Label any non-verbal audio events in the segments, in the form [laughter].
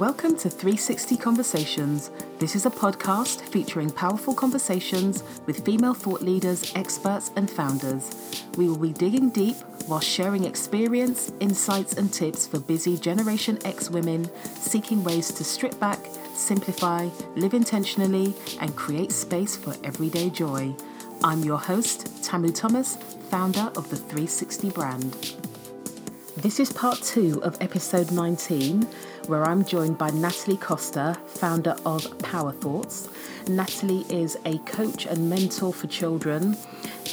Welcome to 360 Conversations. This is a podcast featuring powerful conversations with female thought leaders, experts, and founders. We will be digging deep while sharing experience, insights, and tips for busy Generation X women seeking ways to strip back, simplify, live intentionally, and create space for everyday joy. I'm your host, Tamu Thomas, founder of the 360 brand. This is part two of episode 19, where I'm joined by Natalie Costa, founder of Power Thoughts. Natalie is a coach and mentor for children.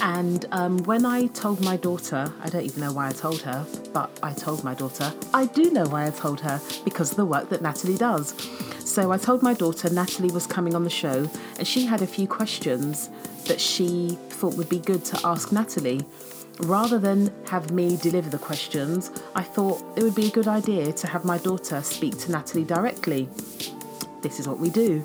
And um, when I told my daughter, I don't even know why I told her, but I told my daughter, I do know why I told her because of the work that Natalie does. So I told my daughter Natalie was coming on the show, and she had a few questions that she thought would be good to ask Natalie. Rather than have me deliver the questions, I thought it would be a good idea to have my daughter speak to Natalie directly. This is what we do.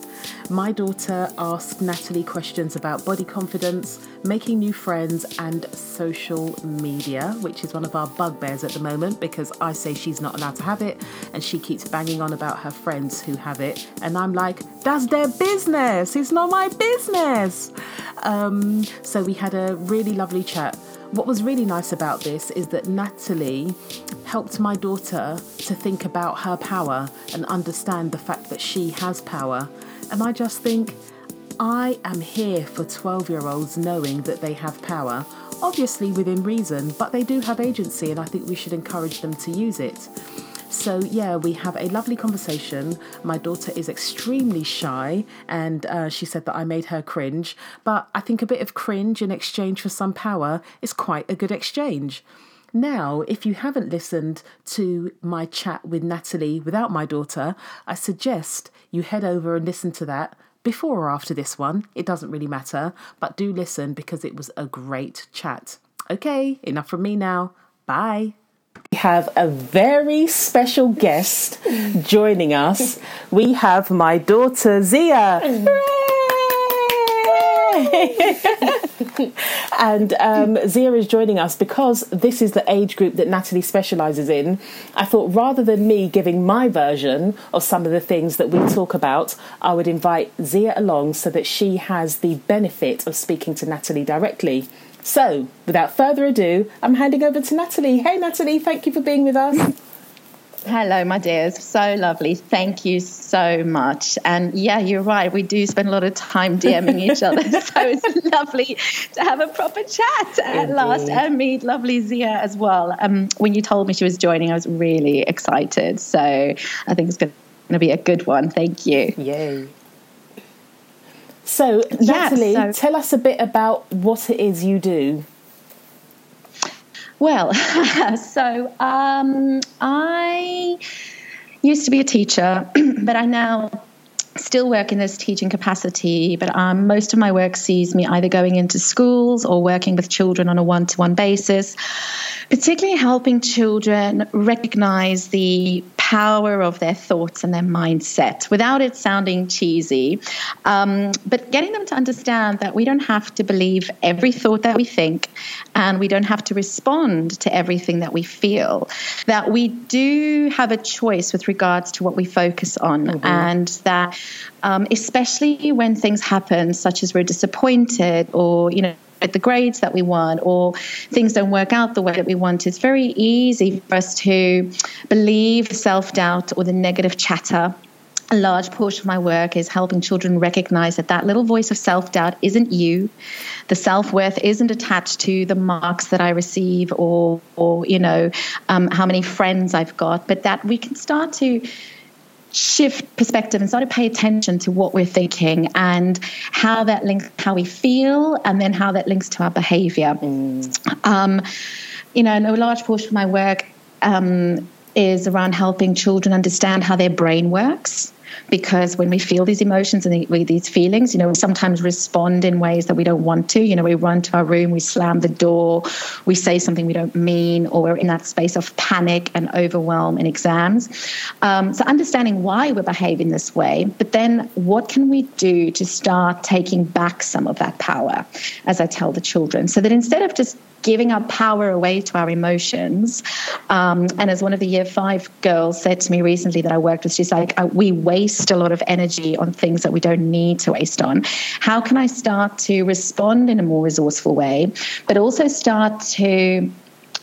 My daughter asked Natalie questions about body confidence, making new friends, and social media, which is one of our bugbears at the moment because I say she's not allowed to have it, and she keeps banging on about her friends who have it. And I'm like, that's their business, it's not my business. Um, so we had a really lovely chat what was really nice about this is that Natalie helped my daughter to think about her power and understand the fact that she has power. And I just think I am here for 12 year olds knowing that they have power, obviously within reason, but they do have agency, and I think we should encourage them to use it. So, yeah, we have a lovely conversation. My daughter is extremely shy, and uh, she said that I made her cringe. But I think a bit of cringe in exchange for some power is quite a good exchange. Now, if you haven't listened to my chat with Natalie without my daughter, I suggest you head over and listen to that before or after this one. It doesn't really matter, but do listen because it was a great chat. Okay, enough from me now. Bye. We have a very special guest joining us. We have my daughter Zia. [laughs] and um, Zia is joining us because this is the age group that Natalie specialises in. I thought rather than me giving my version of some of the things that we talk about, I would invite Zia along so that she has the benefit of speaking to Natalie directly. So, without further ado, I'm handing over to Natalie. Hey, Natalie, thank you for being with us. Hello, my dears. So lovely. Thank you so much. And yeah, you're right. We do spend a lot of time [laughs] DMing each other. [laughs] So it's lovely to have a proper chat at Indeed. last and meet lovely Zia as well. Um, when you told me she was joining, I was really excited. So I think it's going to be a good one. Thank you. Yay. So, Natalie, so, tell us a bit about what it is you do. Well, [laughs] so um, I used to be a teacher, [clears throat] but I now still work in this teaching capacity, but um, most of my work sees me either going into schools or working with children on a one to one basis, particularly helping children recognize the power of their thoughts and their mindset without it sounding cheesy. Um, but getting them to understand that we don't have to believe every thought that we think and we don't have to respond to everything that we feel. That we do have a choice with regards to what we focus on, mm-hmm. and that um, especially when things happen, such as we're disappointed or, you know, at the grades that we want or things don't work out the way that we want, it's very easy for us to believe self doubt or the negative chatter. A large portion of my work is helping children recognize that that little voice of self doubt isn't you. The self worth isn't attached to the marks that I receive or, or you know, um, how many friends I've got, but that we can start to shift perspective and start to pay attention to what we're thinking and how that links how we feel and then how that links to our behavior. Mm. Um, you know, and a large portion of my work um, is around helping children understand how their brain works. Because when we feel these emotions and the, these feelings, you know, we sometimes respond in ways that we don't want to. You know, we run to our room, we slam the door, we say something we don't mean, or we're in that space of panic and overwhelm in exams. Um, so, understanding why we're behaving this way, but then what can we do to start taking back some of that power, as I tell the children, so that instead of just giving our power away to our emotions. Um, and as one of the year five girls said to me recently that I worked with, she's like, uh, we waste a lot of energy on things that we don't need to waste on. How can I start to respond in a more resourceful way, but also start to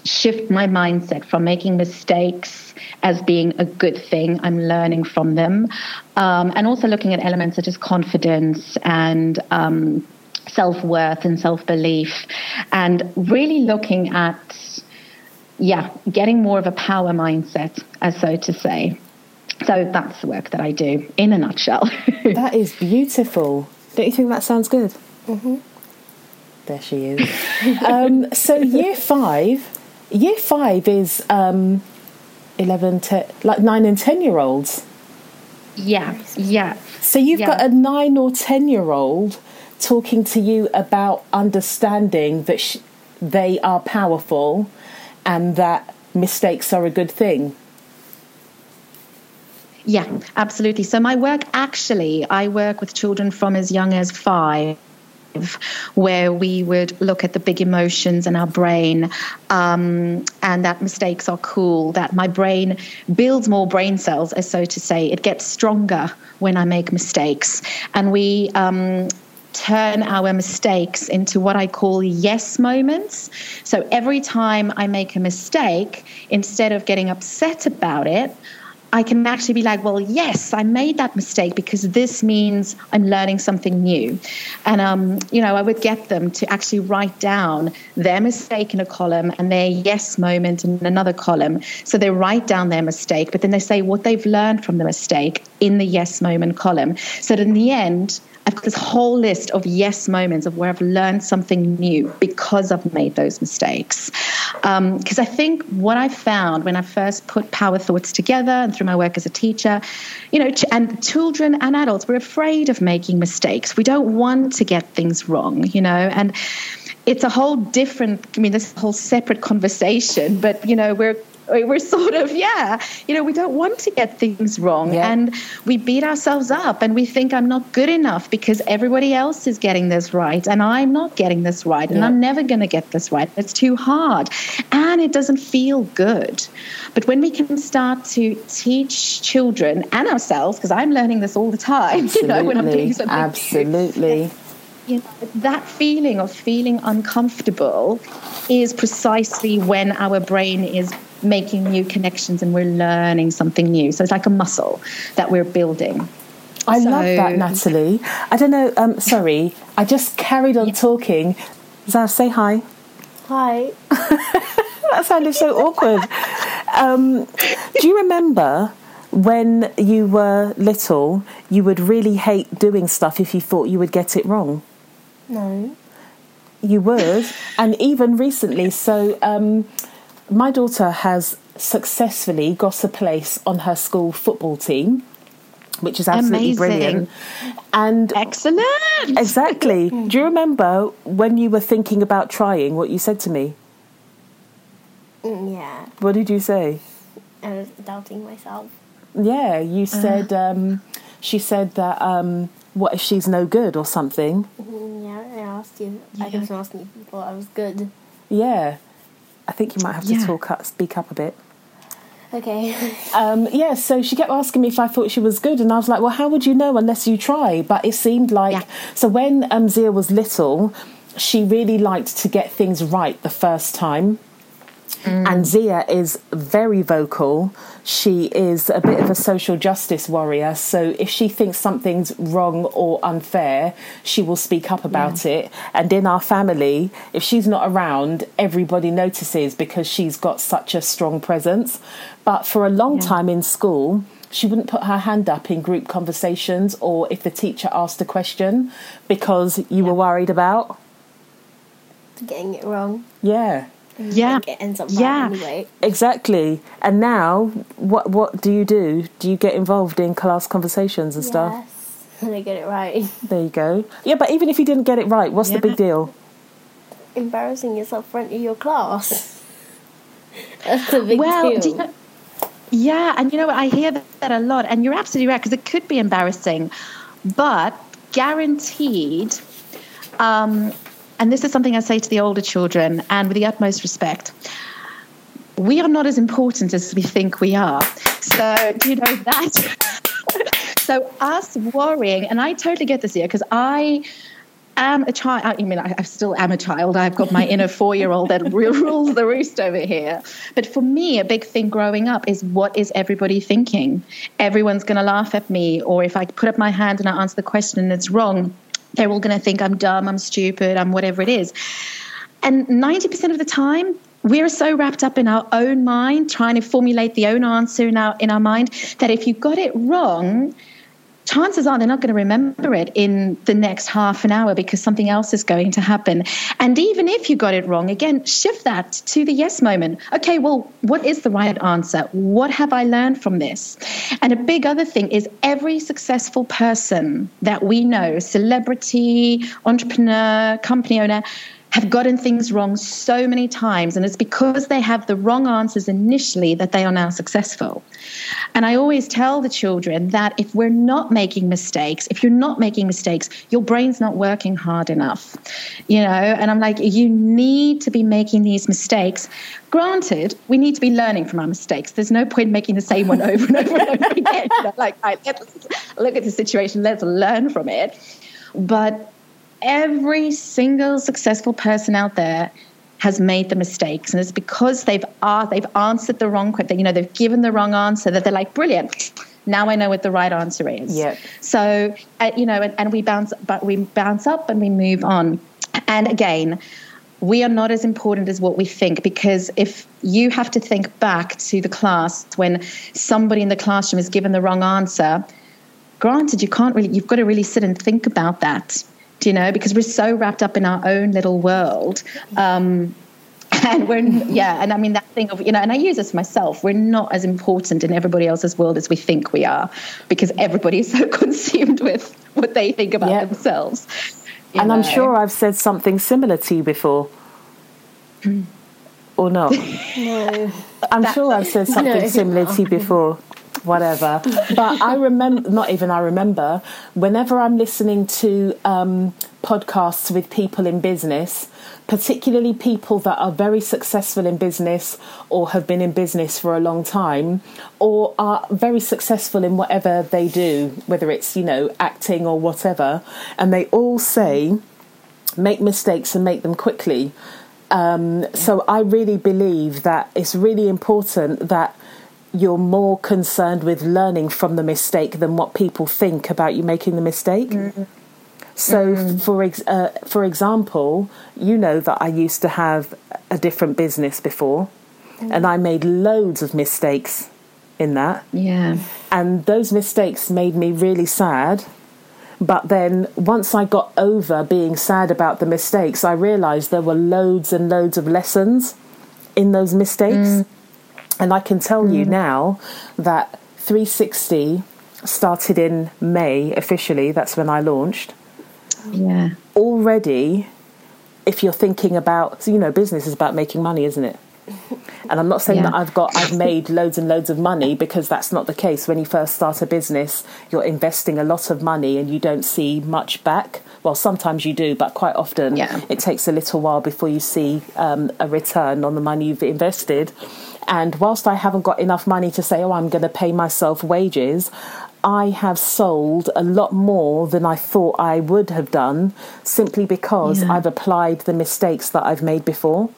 shift my mindset from making mistakes as being a good thing. I'm learning from them. Um, and also looking at elements such as confidence and um, self worth and self belief, and really looking at, yeah, getting more of a power mindset, as so to say. So that's the work that I do in a nutshell. [laughs] that is beautiful. Don't you think that sounds good? Mm-hmm. There she is. [laughs] um, so year five, year five is um, 11, 10, like nine and 10 year olds. Yeah, yeah. So you've yeah. got a nine or 10 year old talking to you about understanding that sh- they are powerful and that mistakes are a good thing. Yeah, absolutely. So, my work actually, I work with children from as young as five where we would look at the big emotions in our brain um, and that mistakes are cool, that my brain builds more brain cells, as so to say. It gets stronger when I make mistakes. And we um, turn our mistakes into what I call yes moments. So every time I make a mistake, instead of getting upset about it, I can actually be like, well, yes, I made that mistake because this means I'm learning something new. And, um, you know, I would get them to actually write down their mistake in a column and their yes moment in another column. So they write down their mistake, but then they say what they've learned from the mistake in the yes moment column. So that in the end, I've got this whole list of yes moments of where I've learned something new because I've made those mistakes. Because um, I think what I found when I first put Power Thoughts together and through my work as a teacher, you know, and children and adults, we're afraid of making mistakes. We don't want to get things wrong, you know, and it's a whole different, I mean, this whole separate conversation, but, you know, we're we're sort of yeah you know we don't want to get things wrong yeah. and we beat ourselves up and we think i'm not good enough because everybody else is getting this right and i'm not getting this right and yeah. i'm never going to get this right it's too hard and it doesn't feel good but when we can start to teach children and ourselves because i'm learning this all the time absolutely. [laughs] you know when i'm doing something absolutely you know, that feeling of feeling uncomfortable is precisely when our brain is making new connections and we're learning something new. So it's like a muscle that we're building. I so, love that, Natalie. I don't know. Um, sorry, I just carried on yeah. talking. Zav, say hi. Hi. [laughs] that sounded so awkward. Um, do you remember when you were little, you would really hate doing stuff if you thought you would get it wrong? No. You would, and even recently. So. Um, my daughter has successfully got a place on her school football team which is absolutely Amazing. brilliant. And excellent. Exactly. [laughs] Do you remember when you were thinking about trying what you said to me? Mm, yeah. What did you say? I was doubting myself. Yeah, you uh. said uh. um, she said that um, what if she's no good or something? Mm, yeah, I asked you. Yeah. I just asked you if you I was good. Yeah. I think you might have to yeah. talk up, speak up a bit. Okay. [laughs] Um, yeah, so she kept asking me if I thought she was good, and I was like, well, how would you know unless you try? But it seemed like. Yeah. So when um, Zia was little, she really liked to get things right the first time. Mm. And Zia is very vocal. She is a bit of a social justice warrior. So if she thinks something's wrong or unfair, she will speak up about yeah. it. And in our family, if she's not around, everybody notices because she's got such a strong presence. But for a long yeah. time in school, she wouldn't put her hand up in group conversations or if the teacher asked a question because you yeah. were worried about getting it wrong. Yeah. Yeah. Like, it ends up Yeah. anyway. Exactly. And now, what what do you do? Do you get involved in class conversations and stuff? Yes. [laughs] And I get it right. [laughs] There you go. Yeah, but even if you didn't get it right, what's the big deal? Embarrassing yourself in front of your class. [laughs] That's a big well, deal. do you know, yeah, and you know what? I hear that a lot, and you're absolutely right because it could be embarrassing, but guaranteed. Um, and this is something I say to the older children, and with the utmost respect. We are not as important as we think we are. So, do you know that? [laughs] so, us worrying, and I totally get this here because I am a child. I mean, I, I still am a child. I've got my [laughs] inner four year old that rules the roost over here. But for me, a big thing growing up is what is everybody thinking? Everyone's going to laugh at me. Or if I put up my hand and I answer the question and it's wrong, they're all going to think I'm dumb, I'm stupid, I'm whatever it is. And 90% of the time, we're so wrapped up in our own mind, trying to formulate the own answer in our in our mind, that if you got it wrong, chances are they're not going to remember it in the next half an hour because something else is going to happen. And even if you got it wrong, again, shift that to the yes moment. Okay, well, what is the right answer? What have I learned from this? And a big other thing is every successful person that we know, celebrity, entrepreneur, company owner, have gotten things wrong so many times, and it's because they have the wrong answers initially that they are now successful. And I always tell the children that if we're not making mistakes, if you're not making mistakes, your brain's not working hard enough. You know, and I'm like, you need to be making these mistakes. Granted, we need to be learning from our mistakes. There's no point making the same one over and over and over again. You [laughs] know, like, let's look at the situation, let's learn from it. But every single successful person out there has made the mistakes. And it's because they've asked, they've answered the wrong question you know they've given the wrong answer that they're like brilliant. Now i know what the right answer is. Yeah. so uh, you know and, and we bounce but we bounce up and we move on. And again we are not as important as what we think because if you have to think back to the class when somebody in the classroom is given the wrong answer granted you can't really you've got to really sit and think about that you know because we're so wrapped up in our own little world um, [laughs] and we're yeah and i mean that thing of you know and i use this myself we're not as important in everybody else's world as we think we are because everybody's so [laughs] consumed with what they think about Yep. themselves you And I'm sure I've said something similar to you before. or not? [laughs] No. I'm sure I've said something No. similar to you before. Whatever. But I remember, not even I remember, whenever I'm listening to um, podcasts with people in business, particularly people that are very successful in business or have been in business for a long time or are very successful in whatever they do, whether it's, you know, acting or whatever, and they all say, make mistakes and make them quickly. Um, so I really believe that it's really important that you're more concerned with learning from the mistake than what people think about you making the mistake. Mm. So, mm-hmm. for ex- uh, for example, you know that I used to have a different business before, mm. and I made loads of mistakes in that yeah and those mistakes made me really sad. But then once I got over being sad about the mistakes, I realized there were loads and loads of lessons in those mistakes. Mm. And I can tell you now that 360 started in May officially, that's when I launched. yeah Already, if you're thinking about, you know, business is about making money, isn't it? [laughs] And I'm not saying Yeah. that I've got I've made loads and loads of money because that's not the case. When you first start a business, you're investing a lot of money and you don't see much back. Well, sometimes you do, but quite often Yeah. it takes a little while before you see um, a return on the money you've invested. And whilst I haven't got enough money to say, oh, I'm going to pay myself wages, I have sold a lot more than I thought I would have done simply because Yeah. I've applied the mistakes that I've made before.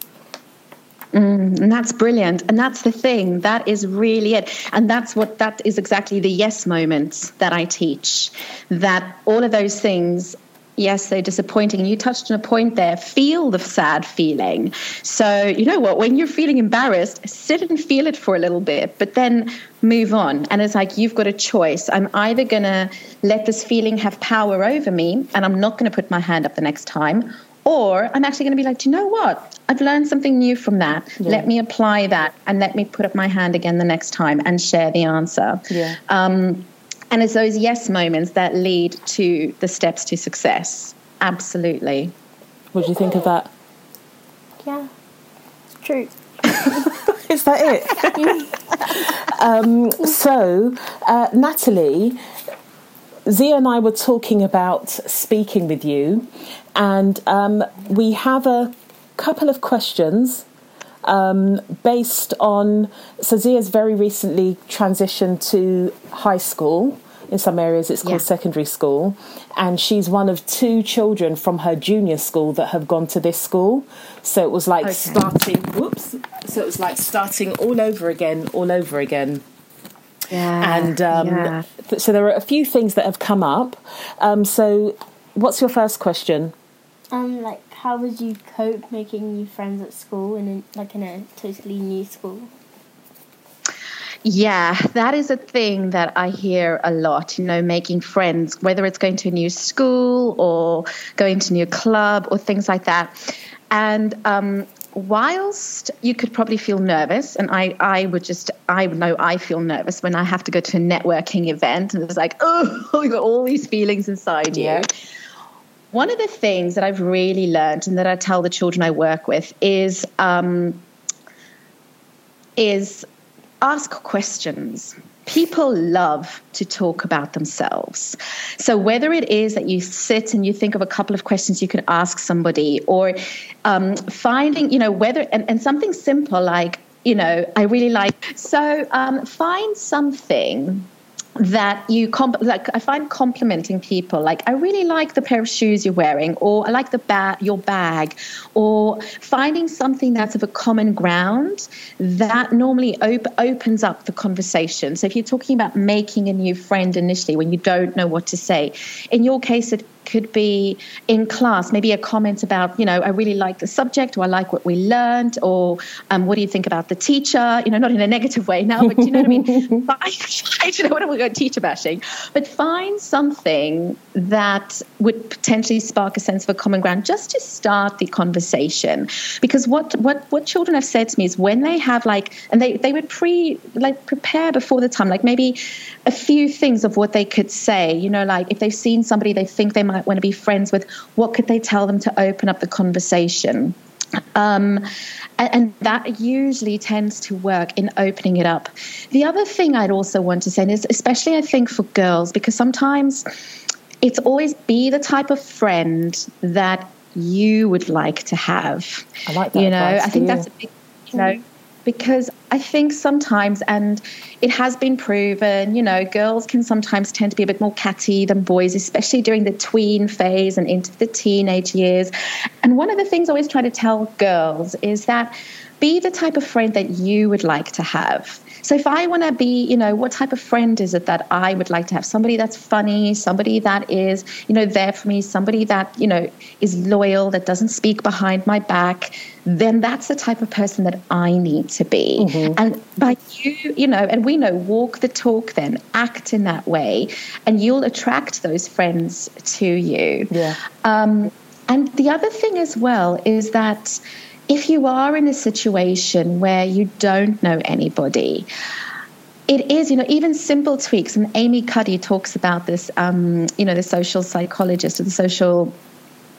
Mm, and that's brilliant. And that's the thing. That is really it. And that's what that is exactly the yes moment that I teach. That all of those things, yes, they're disappointing. You touched on a point there. Feel the sad feeling. So, you know what? When you're feeling embarrassed, sit and feel it for a little bit, but then move on. And it's like you've got a choice. I'm either going to let this feeling have power over me and I'm not going to put my hand up the next time, Or I'm actually going to be like, do you know what? I've learned something new from that. Yeah. Let me apply that and let me put up my hand again the next time and share the answer. Yeah. Um, and it's those yes moments that lead to the steps to success. Absolutely. What do you think of that? Yeah, it's true. [laughs] Is that it? [laughs] um, so, uh, Natalie, Zia and I were talking about speaking with you, and um, we have a couple of questions um, based on. So, Zia's very recently transitioned to high school. In some areas, it's called Yeah. secondary school, and she's one of two children from her junior school that have gone to this school. So it was like Okay. starting. Whoops! So it was like starting all over again, all over again. Yeah. And um, yeah. so there are a few things that have come up. Um, so, what's your first question? Um, like, how would you cope making new friends at school in a, like in a totally new school? Yeah, that is a thing that I hear a lot, you know, making friends, whether it's going to a new school or going to a new club or things like that. And um, whilst you could probably feel nervous, and I, I would just, I know I feel nervous when I have to go to a networking event and it's like, [laughs] oh, you got all these feelings inside you. One of the things that I've really learned and that I tell the children I work with is um, is ask questions. People love to talk about themselves. So, whether it is that you sit and you think of a couple of questions you can ask somebody, or um, finding, you know, whether, and, and something simple like, you know, I really like, so um, find something that you comp- like i find complimenting people like i really like the pair of shoes you're wearing or i like the bag your bag or finding something that's of a common ground that normally op- opens up the conversation. So if you're talking about making a new friend initially when you don't know what to say in your case it could be in class, maybe a comment about, you know, I really like the subject or I like what we learned or um, what do you think about the teacher? You know, not in a negative way now, but you know what I mean? [laughs] find, you know, what am we going teacher bashing? But find something that would potentially spark a sense of a common ground just to start the conversation. Because what, what, what children have said to me is when they have like, and they, they would pre, like prepare before the time, like maybe a few things of what they could say, you know, like if they've seen somebody they think they might want to be friends with, what could they tell them to open up the conversation? Um, and, and that usually tends to work in opening it up. The other thing I'd also want to say is, especially I think for girls, because sometimes it's always be the type of friend that you would like to have. I like that You know, I think yeah. that's a big, you know, because I think sometimes, and it has been proven, you know, girls can sometimes tend to be a bit more catty than boys, especially during the tween phase and into the teenage years. And one of the things I always try to tell girls is that be the type of friend that you would like to have. So if I want to be, you know, what type of friend is it that I would like to have? Somebody that's funny, somebody that is, you know, there for me, somebody that, you know, is loyal, that doesn't speak behind my back, then that's the type of person that I need to be. And by you, you know, and we know walk the talk then, act in that way, and you'll attract those friends to you. Yeah. Um, and the other thing as well is that if you are in a situation where you don't know anybody, it is, you know, even simple tweaks. And Amy Cuddy talks about this, um, you know, the social psychologist or the social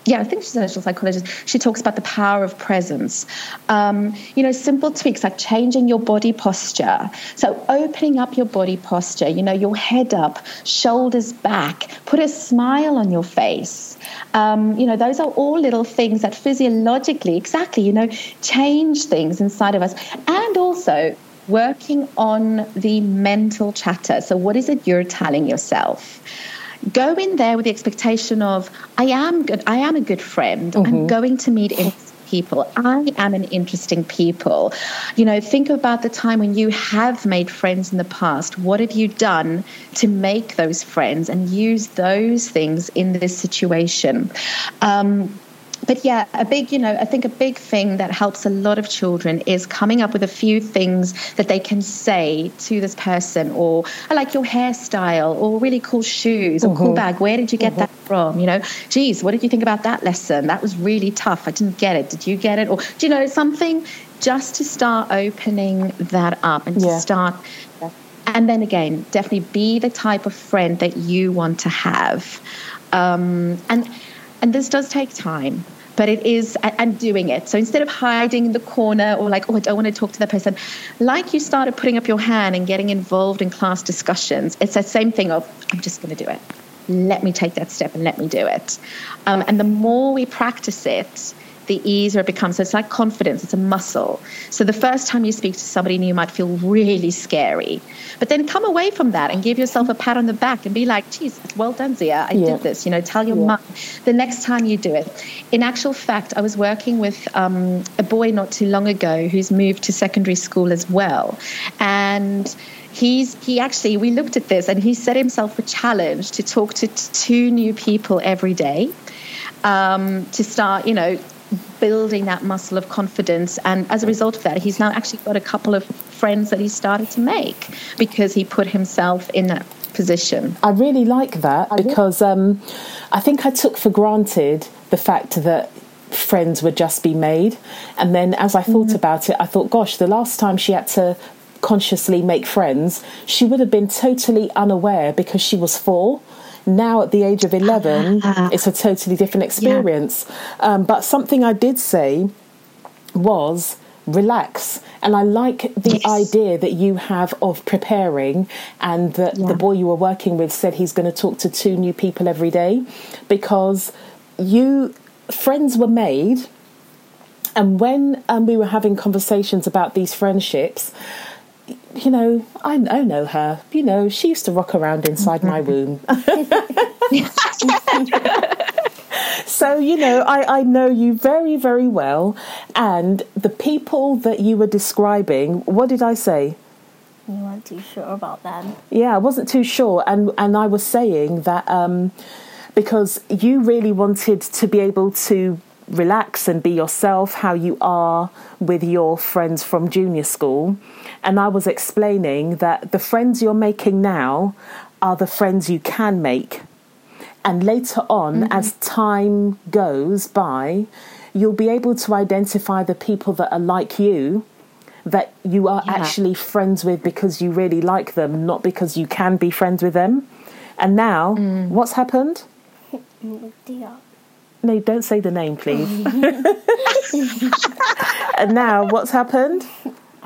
yeah, I think she's a social psychologist. She talks about the power of presence. Um, you know, simple tweaks like changing your body posture. So opening up your body posture, you know, your head up, shoulders back, put a smile on your face. Um, you know, those are all little things that physiologically, exactly, you know, change things inside of us. And also, working on the mental chatter. So, what is it you're telling yourself? Go in there with the expectation of I am good. I am a good friend. I'm going to meet interesting people. I am an interesting people. You know, think about the time when you have made friends in the past. What have you done to make those friends and use those things in this situation? Um, but yeah, a big, you know, I think a big thing that helps a lot of children is coming up with a few things that they can say to this person, or I like your hairstyle, or really cool shoes, or cool bag. Where did you get that from? You know, geez, what did you think about that lesson? That was really tough. I didn't get it. Did you get it? Or do you know something? Just to start opening that up and to start and then again, definitely be the type of friend that you want to have. Um, and and this does take time, but it is and- doing it. So instead of hiding in the corner or like, oh, I don't want to talk to that person, like you started putting up your hand and getting involved in class discussions. It's that same thing of I'm just going to do it. Let me take that step and let me do it. Um, and the more we practice it, the easier it becomes. So it's like confidence, it's a muscle. So the first time you speak to somebody new might feel really scary. But then come away from that and give yourself a pat on the back and be like, geez, well done, Zia. I Yeah. did this. You know, tell your mum the next time you do it. In actual fact, I was working with um, a boy not too long ago who's moved to secondary school as well. And he's he actually we looked at this and he set himself a challenge to talk to t- two new people every day um, to start, you know, building that muscle of confidence. And as a result of that, he's now actually got a couple of friends that he started to make because he put himself in that position. I really like that because um, I think I took for granted the fact that friends would just be made. And then as I thought about it, I thought, gosh, the last time she had to consciously make friends, she would have been totally unaware because she was four. Now, at the age of 11, it's a totally different experience. Um, but something I did say was relax. And I like the Yes. idea that you have of preparing, and that Yeah. the boy you were working with said he's going to talk to two new people every day because you friends were made. And when um, we were having conversations about these friendships, you know, I, I know her. You know, she used to rock around inside my womb. [laughs] [laughs] so, you know, I, I know you very, very well. And the people that you were describing, what did I say? You weren't too sure about them. Yeah, I wasn't too sure, and and I was saying that um, because you really wanted to be able to relax and be yourself, how you are with your friends from junior school, and I was explaining that the friends you're making now are the friends you can make, and later on, mm-hmm. as time goes by, you'll be able to identify the people that are like you that you are Yeah. actually friends with because you really like them, not because you can be friends with them. And now, mm. what's happened? Dear. No, don't say the name, please. [laughs] [laughs] and now, what's happened?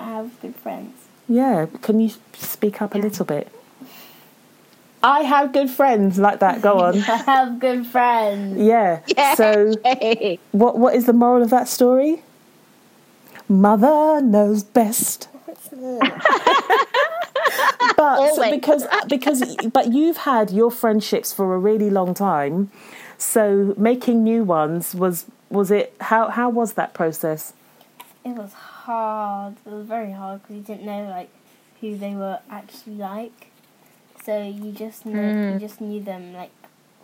I have good friends. Yeah, can you speak up a little bit? I have good friends like that. Go [laughs] on. I have good friends. Yeah. So, what what is the moral of that story? Mother knows best. [laughs] but so because because but you've had your friendships for a really long time, so making new ones was was it how how was that process? It was hard. It was very hard because you didn't know like who they were actually like. So you just knew, you just knew them like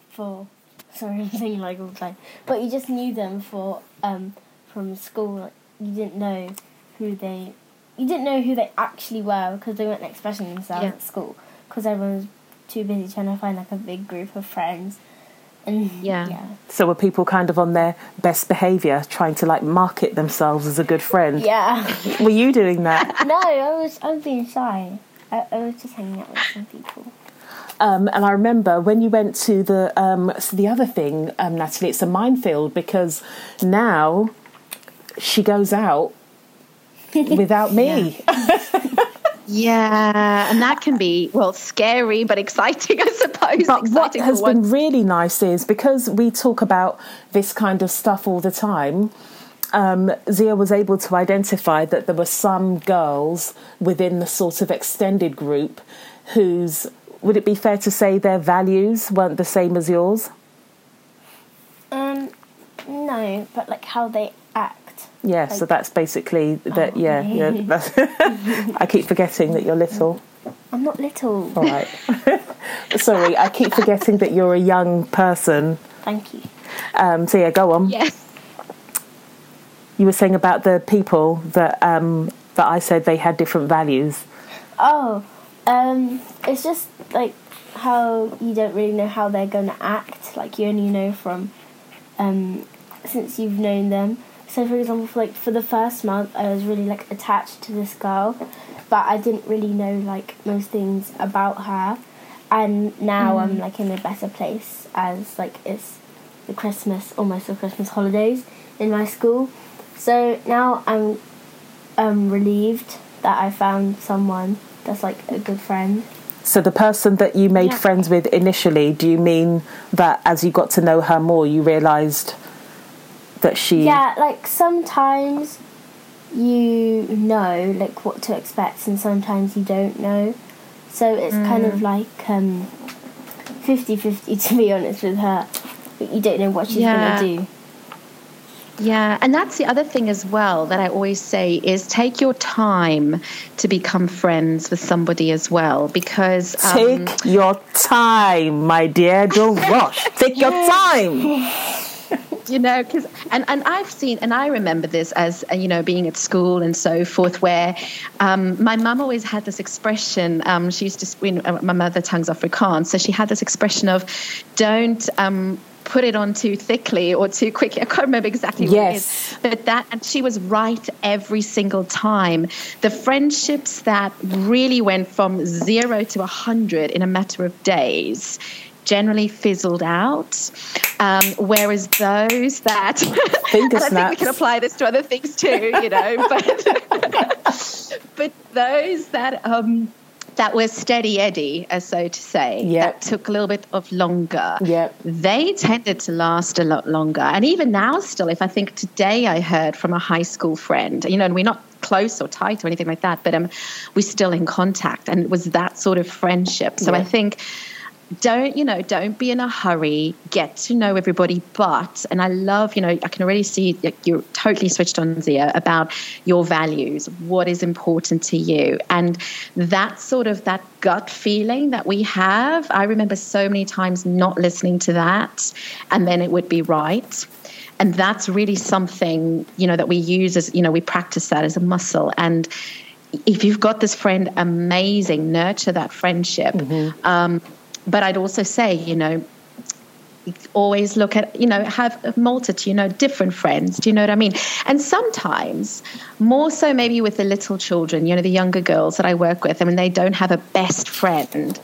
for. [laughs] Sorry, I'm saying like all the time, but you just knew them for um from school. Like, you didn't know who they. You didn't know who they actually were because they weren't expressing themselves Yeah. at school because everyone was too busy trying to find like a big group of friends. And [sighs] Yeah. yeah, So were people kind of on their best behaviour, trying to like market themselves as a good friend? yeah. [laughs] Were you doing that? [laughs] no, I was I was being shy. I, I was just hanging out with some people. Um, and I remember when you went to the um, so the other thing, um, Natalie, it's a minefield because now she goes out [laughs] without me. Yeah, and that can be well scary but exciting, [laughs] I suppose. But what has for one- been really nice is because we talk about this kind of stuff all the time. Um, Zia was able to identify that there were some girls within the sort of extended group whose would it be fair to say their values weren't the same as yours? Um, no, but like how they act. Yeah, so that's basically that. Oh, yeah, yeah. That's, [laughs] I keep forgetting that you're little. I'm not little. All right. [laughs] Sorry, I keep forgetting that you're a young person. Thank you. Um, so yeah, go on. Yes. you were saying about the people that um, that I said they had different values. Oh, um, it's just like how you don't really know how they're going to act. Like you only know from um, since you've known them. So, for example, for, like for the first month, I was really like attached to this girl, but I didn't really know like most things about her. And now mm. I'm like in a better place as like it's the Christmas, almost the Christmas holidays in my school. So now I'm um, relieved that I found someone that's like a good friend. So the person that you made yeah. friends with initially, do you mean that as you got to know her more, you realised that she? Yeah, like sometimes you know like what to expect, and sometimes you don't know. So it's mm. kind of mm. like um, 50-50 [laughs] to be honest with her, but you don't know what she's yeah. gonna do. Yeah, and that's the other thing as well that I always say is take your time to become friends with somebody as well because um, take your time, my dear. Don't [laughs] rush. Take your time. [laughs] you know because and, and i've seen and i remember this as uh, you know being at school and so forth where um, my mum always had this expression um, she used to you know, my mother tongue's afrikaans so she had this expression of don't um, put it on too thickly or too quickly. [laughs] I can't remember exactly what yes. it is. But that, and she was right every single time. The friendships that really went from zero to a 100 in a matter of days generally fizzled out. Um, whereas those that, [laughs] and I think we can apply this to other things too, you know, [laughs] but, but those that, um, that were steady Eddie, as so to say, yep. that took a little bit of longer. Yep. They tended to last a lot longer. And even now, still, if I think today I heard from a high school friend, you know, and we're not close or tight or anything like that, but um, we're still in contact. And it was that sort of friendship. So I think don't you know don't be in a hurry. Get to know everybody. But and i love you know i can already see you're totally switched on zia about your values what is important to you. And that sort of that gut feeling that we have i remember so many times not listening to that. And then it would be right. And that's really something you know that we use as you know we practice that as a muscle. And if you've got this friend amazing nurture that friendship. Mm-hmm. um, but I'd also say, you know, always look at you know have a multitude you know different friends. Do you know what i mean? And sometimes more so maybe with the little children you know the younger girls that i work with I mean they don't have a best friend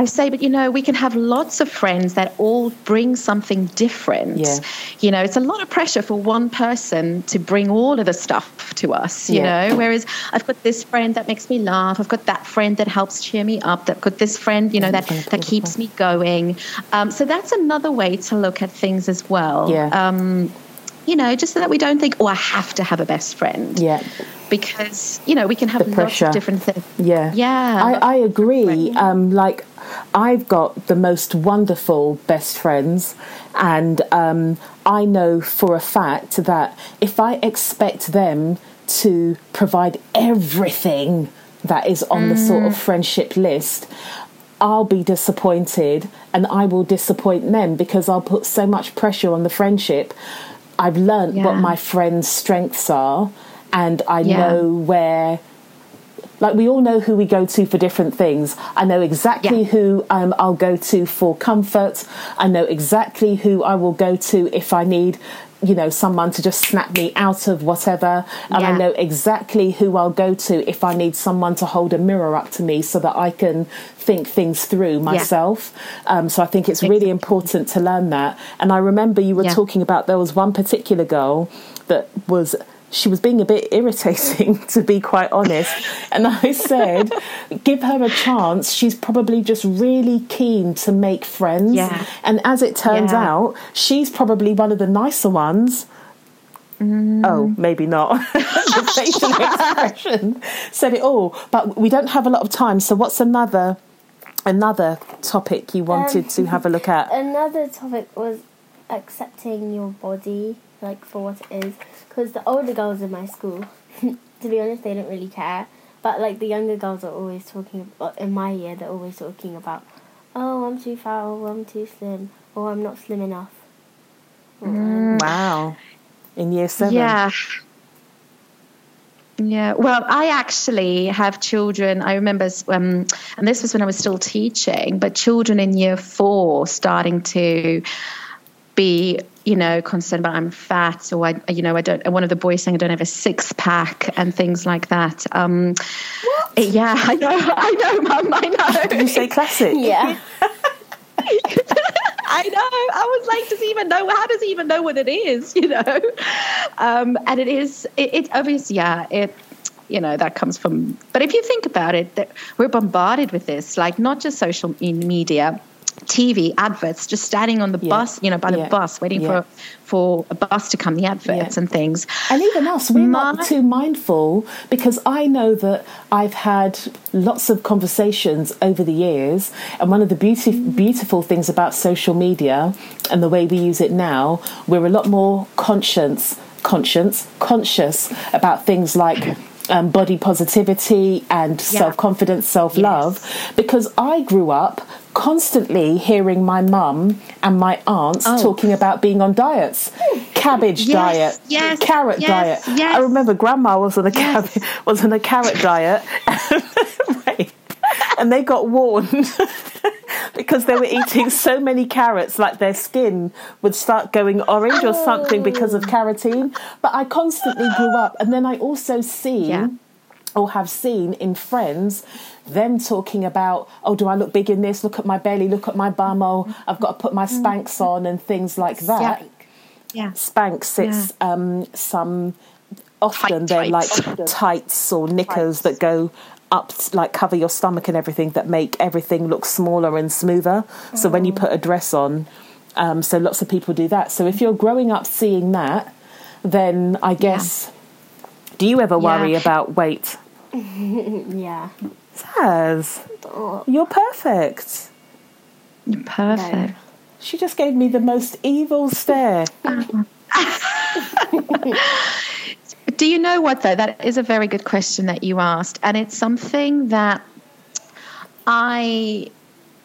I say, but you know, we can have lots of friends that all bring something different. Yeah. You know, it's a lot of pressure for one person to bring all of the stuff to us, you yeah. know. Whereas I've got this friend that makes me laugh, I've got that friend that helps cheer me up, I've got this friend, you know, that, that keeps me going. Um, so that's another way to look at things as well. Yeah. Um, you know, just so that we don't think, oh, I have to have a best friend. Yeah. Because, you know, we can have lots of different things. Yeah. Yeah. I, I agree. Um, like, I've got the most wonderful best friends, and um, I know for a fact that if I expect them to provide everything that is on mm. the sort of mm. friendship list, I'll be disappointed and I will disappoint them because I'll put so much pressure on the friendship. I've learned yeah. what my friends' strengths are and I yeah. know where like we all know who we go to for different things. I know exactly yeah. who um, I'll go to for comfort. I know exactly who I will go to if I need you know someone to just snap me out of whatever and yeah. i know exactly who i'll go to if i need someone to hold a mirror up to me so that i can think things through myself yeah. um, so i think it's really important to learn that and i remember you were yeah. talking about there was one particular girl that was she was being a bit irritating, [laughs] to be quite honest. And I said, give her a chance. She's probably just really keen to make friends. Yeah. And as it turns yeah. out, she's probably one of the nicer ones. Mm. Oh, maybe not. [laughs] the facial [laughs] expression said it all. But we don't have a lot of time. So, what's another another topic you wanted um, to have a look at? Another topic was accepting your body, like for what it is because the older girls in my school, [laughs] to be honest, they don't really care. But like the younger girls are always talking. About, in my year, they're always talking about, oh, I'm too fat, or I'm too slim, or I'm not slim enough. Mm. Wow. in year seven? Yeah. Yeah, well, I actually have children. I remember, um, and this was when I was still teaching, but children in year four starting to be, you know, concerned about I'm fat or I, you know, I don't. One of the boys saying I don't have a six pack and things like that. Um, what? Yeah, I know, [laughs] I know, Mum, I know. Did you say classic? Yeah. [laughs] I know. I was like, does he even know? How does he even know what it is? You know, um, and it is. It, it obviously, yeah. It, you know, that comes from. But if you think about it, that we're bombarded with this, like not just social media, TV adverts, just standing on the Yeah. bus, you know, by the Yeah. bus, waiting Yeah. for for a bus to come, the adverts and things. And even us, we're not too mindful because I know that I've had lots of conversations over the years, and one of the beauty, beautiful things about social media and the way we use it now, we're a lot more conscious, conscious, conscious about things like. Um, body positivity and Yeah. self confidence, self love, because I grew up constantly hearing my mum and my aunts Oh. talking about being on diets, cabbage Yes, diet, yes, carrot yes, diet. I remember grandma was on a was on a carrot diet, [laughs] and they got warned [laughs] because they were eating so many carrots, like their skin would start going orange or something because of oh. carotene. But I constantly grew up, and then I also seen. Yeah. Or have seen in friends them talking about, oh, do I look big in this? Look at my belly, look at my bum, oh, I've got to put my Spanx on and things like that. Yeah. Spanx, it's um, some often Tight they're like tights. tights or knickers that go up, like cover your stomach and everything that make everything look smaller and smoother. So when you put a dress on, um, so lots of people do that. So if you're growing up seeing that, then I guess, do you ever worry Yeah. about weight? [laughs] Yeah. Saz, you're perfect. You're perfect. She just gave me the most evil stare. [laughs] Do you know what though? That is a very good question that you asked, and it's something that I,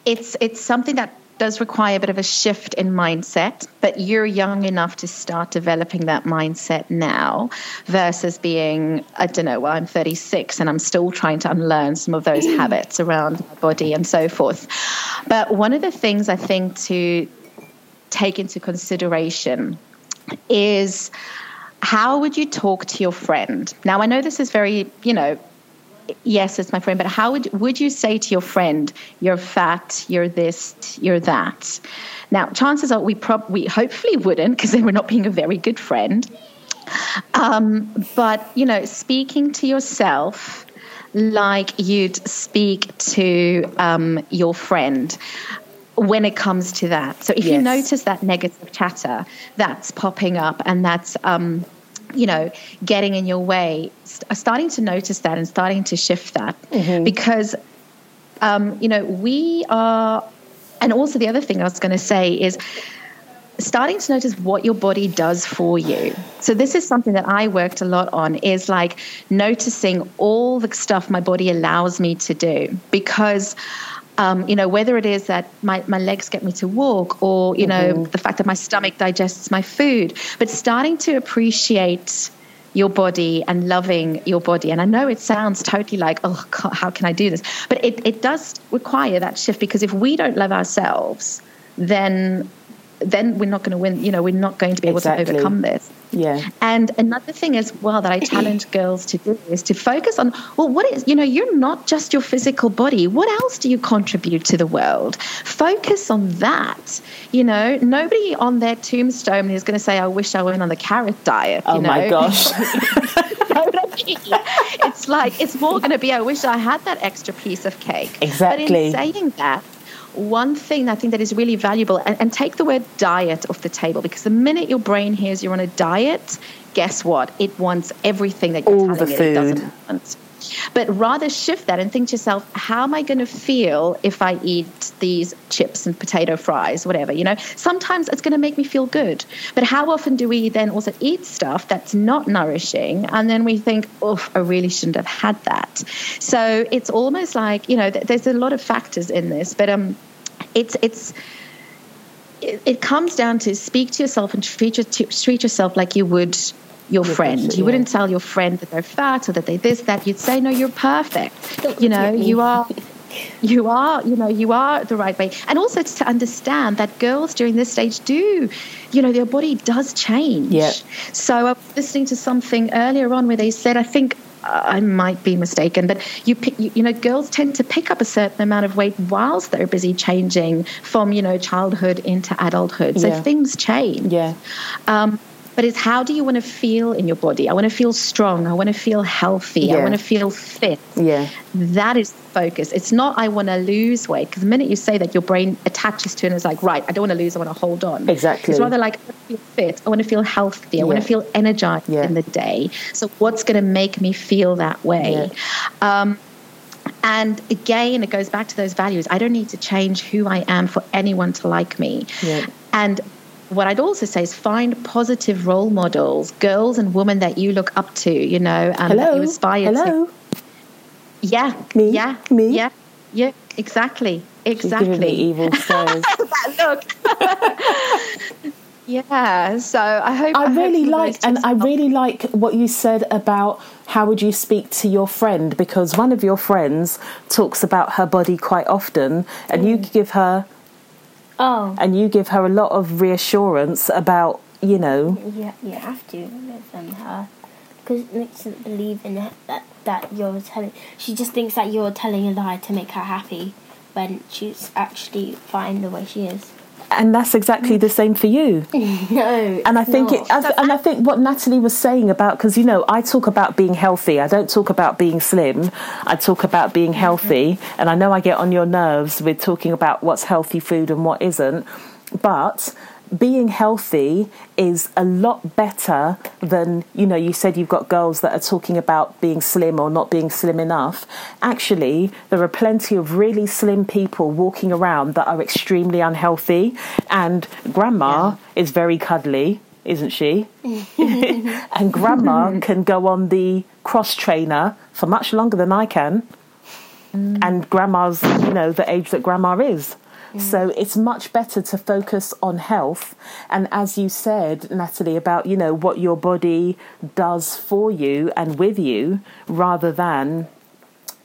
it's it's something that does require a bit of a shift in mindset. But you're young enough to start developing that mindset now, versus being I don't know. Well, I'm 36 and I'm still trying to unlearn some of those mm. habits around my body and so forth. But one of the things I think to take into consideration is how would you talk to your friend? Now, I know this is very, you know, yes, it's my friend, but how would, would you say to your friend, you're fat, you're this, you're that? Now, chances are we, prob- we hopefully wouldn't because then we're not being a very good friend. Um, but, you know, speaking to yourself like you'd speak to um, your friend when it comes to that. So if you notice that negative chatter that's popping up and that's um, you know getting in your way, st- starting to notice that and starting to shift that because um, you know we are. And also the other thing I was going to say is starting to notice what your body does for you. So this is something that I worked a lot on is like noticing all the stuff my body allows me to do because um, you know, whether it is that my, my legs get me to walk or, you know, the fact that my stomach digests my food, but starting to appreciate your body and loving your body. And I know it sounds totally like, oh, God, how can I do this? But it, it does require that shift because if we don't love ourselves, then then we're not going to win. You know, we're not going to be able Exactly. to overcome this. Yeah. And another thing as well that I challenge [clears throat] girls to do is to focus on, well, what is, you know, you're not just your physical body. What else do you contribute to the world? Focus on that. You know, nobody on their tombstone is going to say, I wish I went on the carrot diet. Oh you know? my gosh. [laughs] know what I mean? It's like, it's more going to be, I wish I had that extra piece of cake. Exactly. But in saying that, one thing I think that is really valuable, and, and take the word diet off the table, because the minute your brain hears you're on a diet, guess what? It wants everything that you're All telling the it it doesn't food. want. But rather shift that and think to yourself, how am I going to feel if I eat these chips and potato fries, whatever? You know, sometimes it's going to make me feel good. But how often do we then also eat stuff that's not nourishing? And then we think, oh, I really shouldn't have had that. So it's almost like, you know, th- there's a lot of factors in this, but um, it's, it's, it, it comes down to speak to yourself and treat, your, treat yourself like you would your friend. You yeah. wouldn't tell your friend that they're fat or that they this that. You'd say, no, you're perfect. You know, you are. [laughs] You are, you know, you are the right way, and also to understand that girls during this stage do, you know, their body does change. Yeah. So I was listening to something earlier on where they said, I think I might be mistaken, but you, pick, you, you know, girls tend to pick up a certain amount of weight whilst they're busy changing from, you know, childhood into adulthood. So Yeah. things change. Yeah. Um, but it's how do you want to feel in your body? I want to feel strong. I want to feel healthy. I want to feel fit. Yeah. That is focus. It's not I want to lose weight because the minute you say that, your brain attaches to it and is like, right, I don't want to lose. I want to hold on. Exactly. It's rather like I want to feel fit. I want to feel healthy. I want to feel energized Yeah. in the day. So what's going to make me feel that way? Um, and again, it goes back to those values. I don't need to change who I am for anyone to like me. Yeah. And what I'd also say is find positive role models, girls and women that you look up to, you know, and that Hello. you aspire Hello. to. Yeah. Me? Yeah. Me? Yeah. Yeah. Exactly. Exactly. evil [laughs] stares. that look. [laughs] yeah. So I hope I hope really of like, and I help. really like what you said about how would you speak to your friend because one of your friends talks about her body quite often, and you mm. give her Oh, and you give her a lot of reassurance about you know yeah, you have to with um, her because Nick doesn't believe in it, that that you're telling. She just thinks that you're telling a lie to make her happy when she's actually fine the way she is. And that's exactly the same for you. [laughs] No, And I think not. it, I, and I think what Natalie was saying about because you know I talk about being healthy. I don't talk about being slim. I talk about being mm-hmm. healthy, and I know I get on your nerves with talking about what's healthy food and what isn't. But being healthy is a lot better than you know you said you've got girls that are talking about being slim or not being slim enough. Actually there are plenty of really slim people walking around that are extremely unhealthy. And grandma is very cuddly isn't she? [laughs] And grandma can go on the cross trainer for much longer than I can. Mm. And grandma's you know the age that grandma is Mm. so it's much better to focus on health and as you said natalie about you know what your body does for you and with you rather than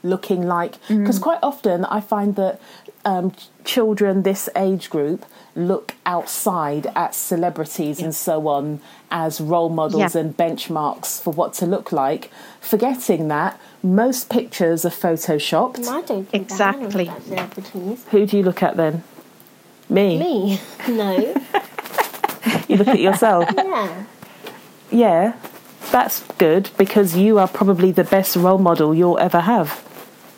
looking like because mm. quite often i find that um, children this age group look outside at celebrities and so on as role models Yeah. and benchmarks for what to look like forgetting that most pictures are photoshopped I don't think Exactly. That I look at celebrities. who do you look at then me Me? [laughs] No. you look at yourself [laughs] yeah. yeah that's good because you are probably the best role model you'll ever have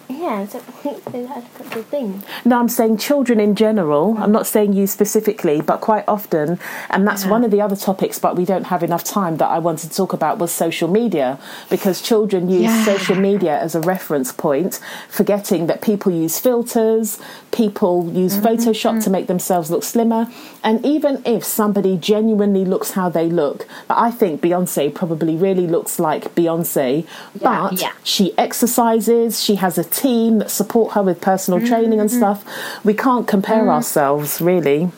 Yeah. So that's a good thing. No, I'm saying children in general. I'm not saying you specifically, but quite often, and that's one of the other topics, but we don't have enough time that I wanted to talk about was social media because children use Yeah. social media as a reference point, forgetting that people use filters, people use mm-hmm. Photoshop to make themselves look slimmer, and even if somebody genuinely looks how they look, but I think Beyonce probably really looks like Beyonce, but yeah. she exercises, she has a team that support her with personal mm-hmm, training and mm-hmm. stuff. We can't compare mm. ourselves really.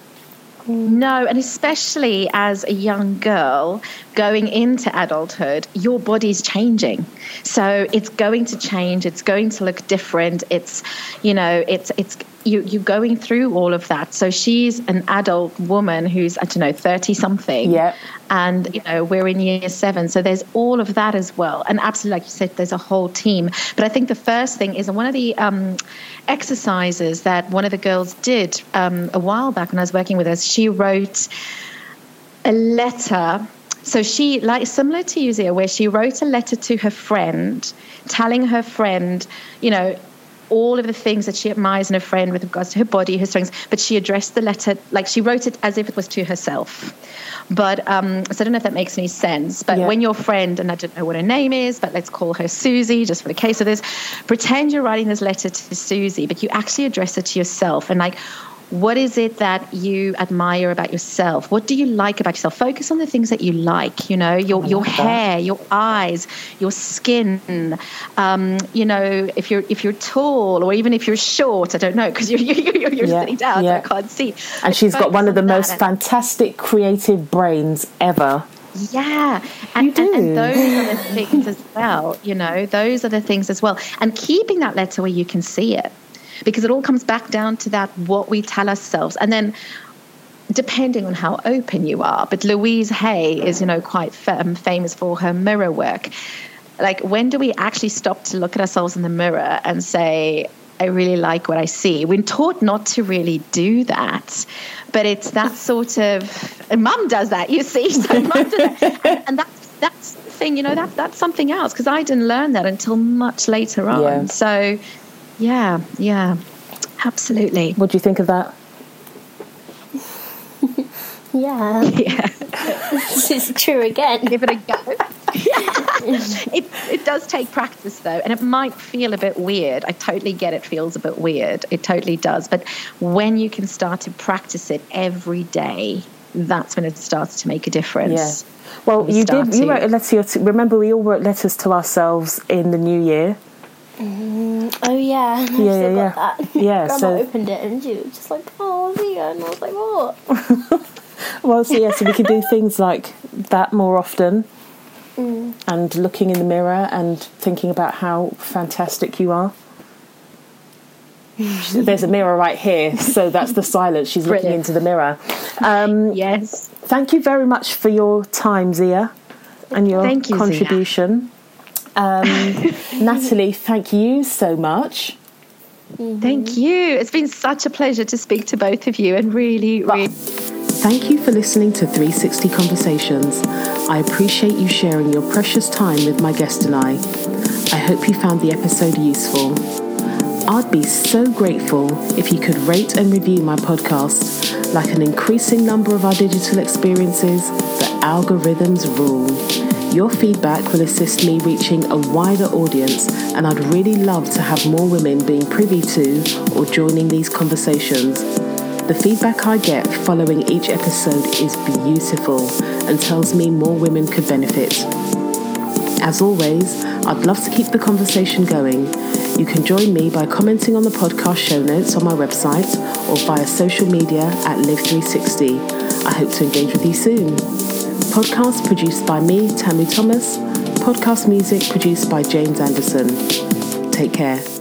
No, and especially as a young girl going into adulthood, your body's changing. So it's going to change, it's going to look different. It's you know, it's it's you you're going through all of that. So she's an adult woman who's I don't know, 30 something. Yeah. And you know, we're in year 7. So there's all of that as well. And absolutely like you said there's a whole team. But I think the first thing is one of the um, exercises that one of the girls did um, a while back when I was working with us, she wrote a letter. So she, like similar to you, Zia, where she wrote a letter to her friend, telling her friend, you know, all of the things that she admires in a friend with regards to her body, her strengths, but she addressed the letter like she wrote it as if it was to herself. But um, so I don't know if that makes any sense. But Yeah. when your friend, and I don't know what her name is, but let's call her Susie, just for the case of this, pretend you're writing this letter to Susie, but you actually address it to yourself and like, what is it that you admire about yourself? What do you like about yourself? Focus on the things that you like, you know, your, your hair, your eyes, your skin. Um, you know, if you're if you're tall or even if you're short, I don't know, because you're, [laughs] you're, you're, you're yeah, sitting down, yeah. so I can't see. And she's got one of the most fantastic creative brains ever. Yeah, and, and, and, those are the [laughs] things as well. You know, those are the things as well. And keeping that letter where you can see it because it all comes back down to that what we tell ourselves and then depending on how open you are but louise hay is you know quite fam- um, famous for her mirror work like when do we actually stop to look at ourselves in the mirror and say I really like what I see. We're taught not to really do that, but it's that sort of. And mum does that, you see. So mum does that, and, [laughs] and that's that's the thing, you know. That that's something else because I didn't learn that until much later on. Yeah. So yeah, yeah, absolutely. What do you think of that? [laughs] yeah. Yeah. [laughs] this is true again. Give it a go. [laughs] it, it does take practice though, and it might feel a bit weird. I totally get it feels a bit weird. It totally does. But when you can start to practice it every day, that's when it starts to make a difference. Yeah. Well, you did. You wrote a letter. To, Remember, we all wrote letters to ourselves in the new year. Mm, oh yeah, [laughs] yeah, yeah, yeah. That. yeah. Grandma so opened it and she was just like, "Oh, Zia," and I was like, "What?" [laughs] well, so yeah, so we can do things like that more often, [laughs] mm. and looking in the mirror and thinking about how fantastic you are. There's a mirror right here, so that's the silence. She's looking into the mirror. Um, yes. Thank you very much for your time, Zia, and your thank you, contribution. Zia. Um, [laughs] Natalie, thank you so much. Mm-hmm. Thank you. It's been such a pleasure to speak to both of you and really, really. Thank you for listening to 360 Conversations. I appreciate you sharing your precious time with my guest and I. I hope you found the episode useful. I'd be so grateful if you could rate and review my podcast. Like an increasing number of our digital experiences, the algorithms rule. Your feedback will assist me reaching a wider audience, and I'd really love to have more women being privy to or joining these conversations. The feedback I get following each episode is beautiful and tells me more women could benefit. As always, I'd love to keep the conversation going. You can join me by commenting on the podcast show notes on my website or via social media at Live360. I hope to engage with you soon. Podcast produced by me, Tammy Thomas. Podcast music produced by James Anderson. Take care.